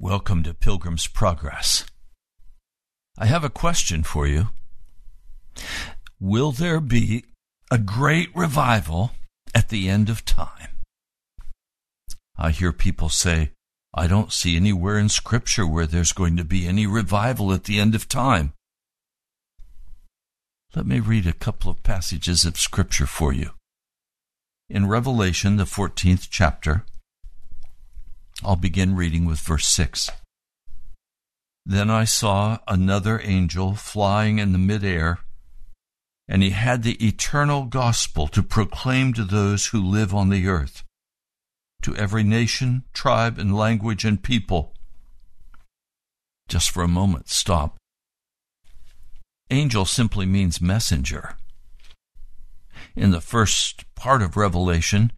Welcome to Pilgrim's Progress. I have a question for you. Will there be a great revival at the end of time? I hear people say, I don't see anywhere in Scripture where there's going to be any revival at the end of time. Let me read a couple of passages of Scripture for you. In Revelation, the 14th chapter, I'll begin reading with verse 6. Then I saw another angel flying in the midair, and he had the eternal gospel to proclaim to those who live on the earth, to every nation, tribe, and language and people. Just for a moment, stop. Angel simply means messenger. In the first part of Revelation,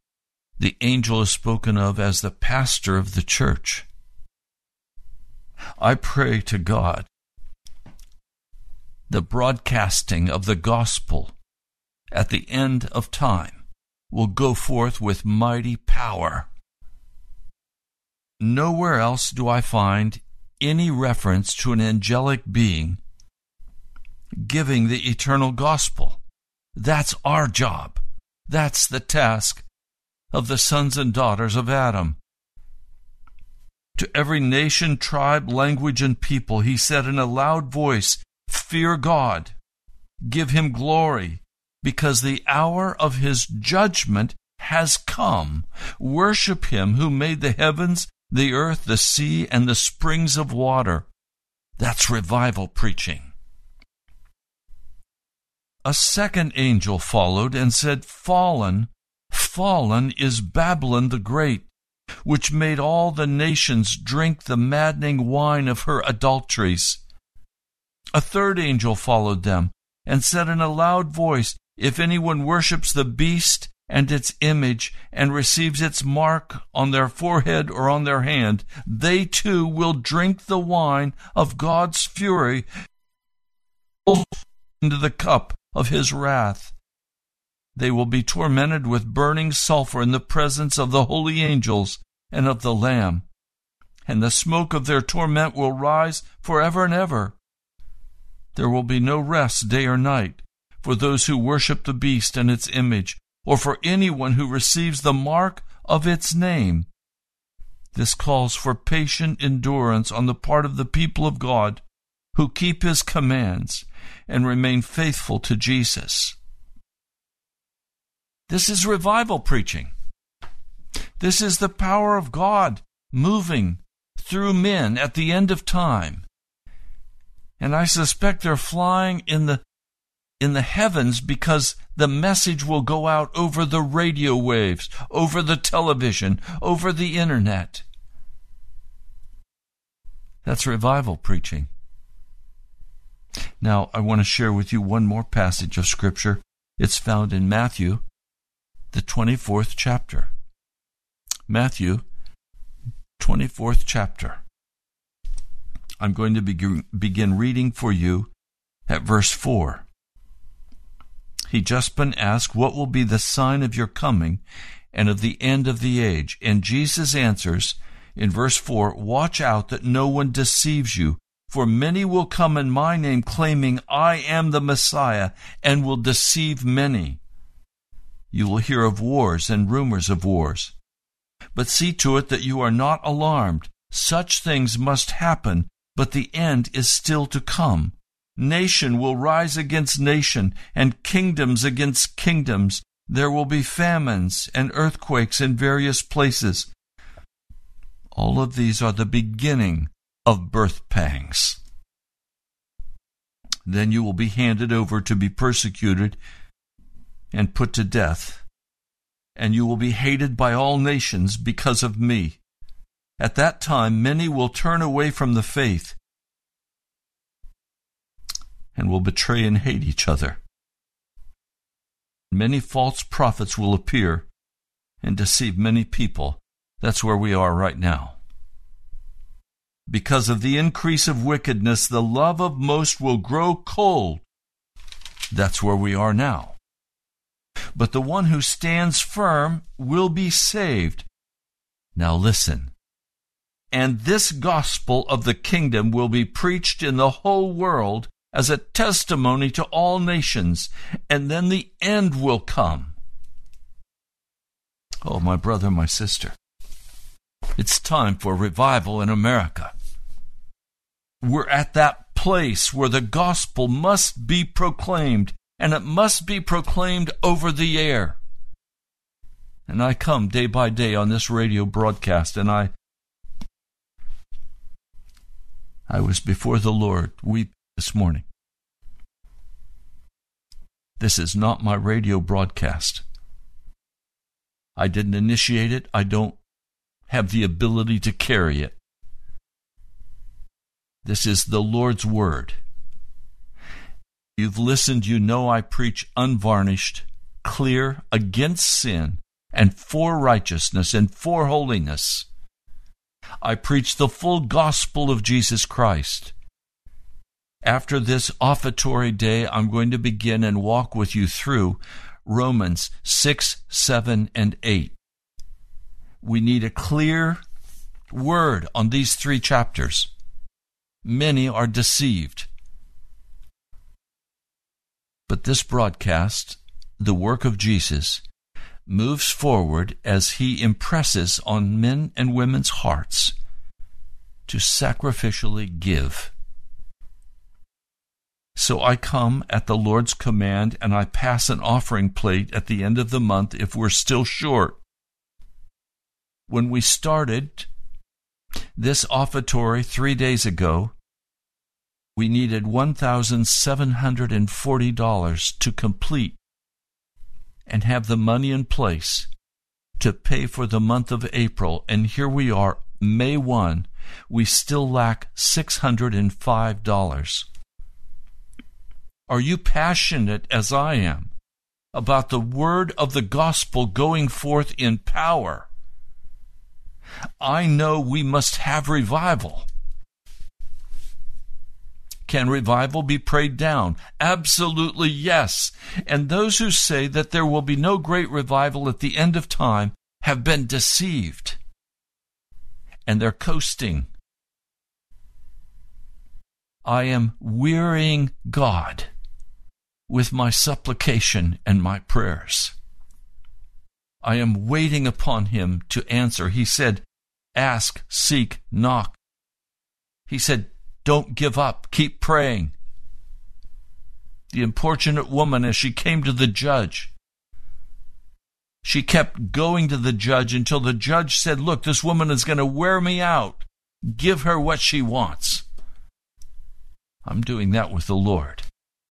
the angel is spoken of as the pastor of the church. I pray to God the broadcasting of the gospel at the end of time will go forth with mighty power. Nowhere else do I find any reference to an angelic being giving the eternal gospel. That's our job. That's the task of the sons and daughters of Adam. To every nation, tribe, language, and people, he said in a loud voice, Fear God, give him glory, because the hour of his judgment has come. Worship him who made the heavens, the earth, the sea, and the springs of water. That's revival preaching. A second angel followed and said, Fallen Fallen is Babylon the Great, which made all the nations drink the maddening wine of her adulteries. A third angel followed them, and said in a loud voice, If anyone worships the beast and its image, and receives its mark on their forehead or on their hand, they too will drink the wine of God's fury into the cup of his wrath they will be tormented with burning sulfur in the presence of the holy angels and of the Lamb. And the smoke of their torment will rise forever and ever. There will be no rest day or night for those who worship the beast and its image, or for anyone who receives the mark of its name. This calls for patient endurance on the part of the people of God who keep his commands and remain faithful to Jesus. This is revival preaching. This is the power of God moving through men at the end of time. And I suspect they're flying in the in the heavens because the message will go out over the radio waves, over the television, over the internet. That's revival preaching. Now, I want to share with you one more passage of Scripture. It's found in Matthew the 24th chapter. Matthew, 24th chapter. I'm going to begin, reading for you at verse 4. He just been asked, What will be the sign of your coming and of the end of the age? And Jesus answers in verse 4 Watch out that no one deceives you, for many will come in my name, claiming, I am the Messiah, and will deceive many. You will hear of wars and rumors of wars. But see to it that you are not alarmed. Such things must happen, but the end is still to come. Nation will rise against nation, and kingdoms against kingdoms. There will be famines and earthquakes in various places. All of these are the beginning of birth pangs. Then you will be handed over to be persecuted and put to death, and you will be hated by all nations because of me. At that time, many will turn away from the faith and will betray and hate each other. Many false prophets will appear and deceive many people. That's where we are right now. Because of the increase of wickedness, the love of most will grow cold. That's where we are now but the one who stands firm will be saved. Now listen. and this gospel of the kingdom will be preached in the whole world as a testimony to all nations, and then the end will come. Oh, my brother, my sister, it's time for revival in America. We're at that place where the gospel must be proclaimed, and it must be proclaimed over the air. And I come day by day on this radio broadcast, and I I was before the Lord weep this morning. This is not my radio broadcast. I didn't initiate it. I don't have the ability to carry it. This is the Lord's Word. You've listened, you know I preach unvarnished, clear, against sin, and for righteousness and for holiness. I preach the full gospel of Jesus Christ. After this offertory day, I'm going to begin and walk with you through Romans 6, 7, and 8. We need a clear word on these three chapters. Many are deceived. But this broadcast, the work of Jesus, moves forward as he impresses on men and women's hearts to sacrificially give. So I come at the Lord's command and I pass an offering plate at the end of the month if we're still short. When we started this offertory three days ago, we needed $1,740 to complete and have the money in place to pay for the month of April. And here we are, May 1, we still lack $605. Are you passionate as I am about the word of the gospel going forth in power? I know we must have revival. Can revival be prayed down? Absolutely yes. And those who say that there will be no great revival at the end of time have been deceived. And they're coasting. I am wearying God with my supplication and my prayers. I am waiting upon him to answer. He said, Ask, seek, knock. He said, don't give up. Keep praying. The importunate woman, as she came to the judge, she kept going to the judge until the judge said, Look, this woman is going to wear me out. Give her what she wants. I'm doing that with the Lord.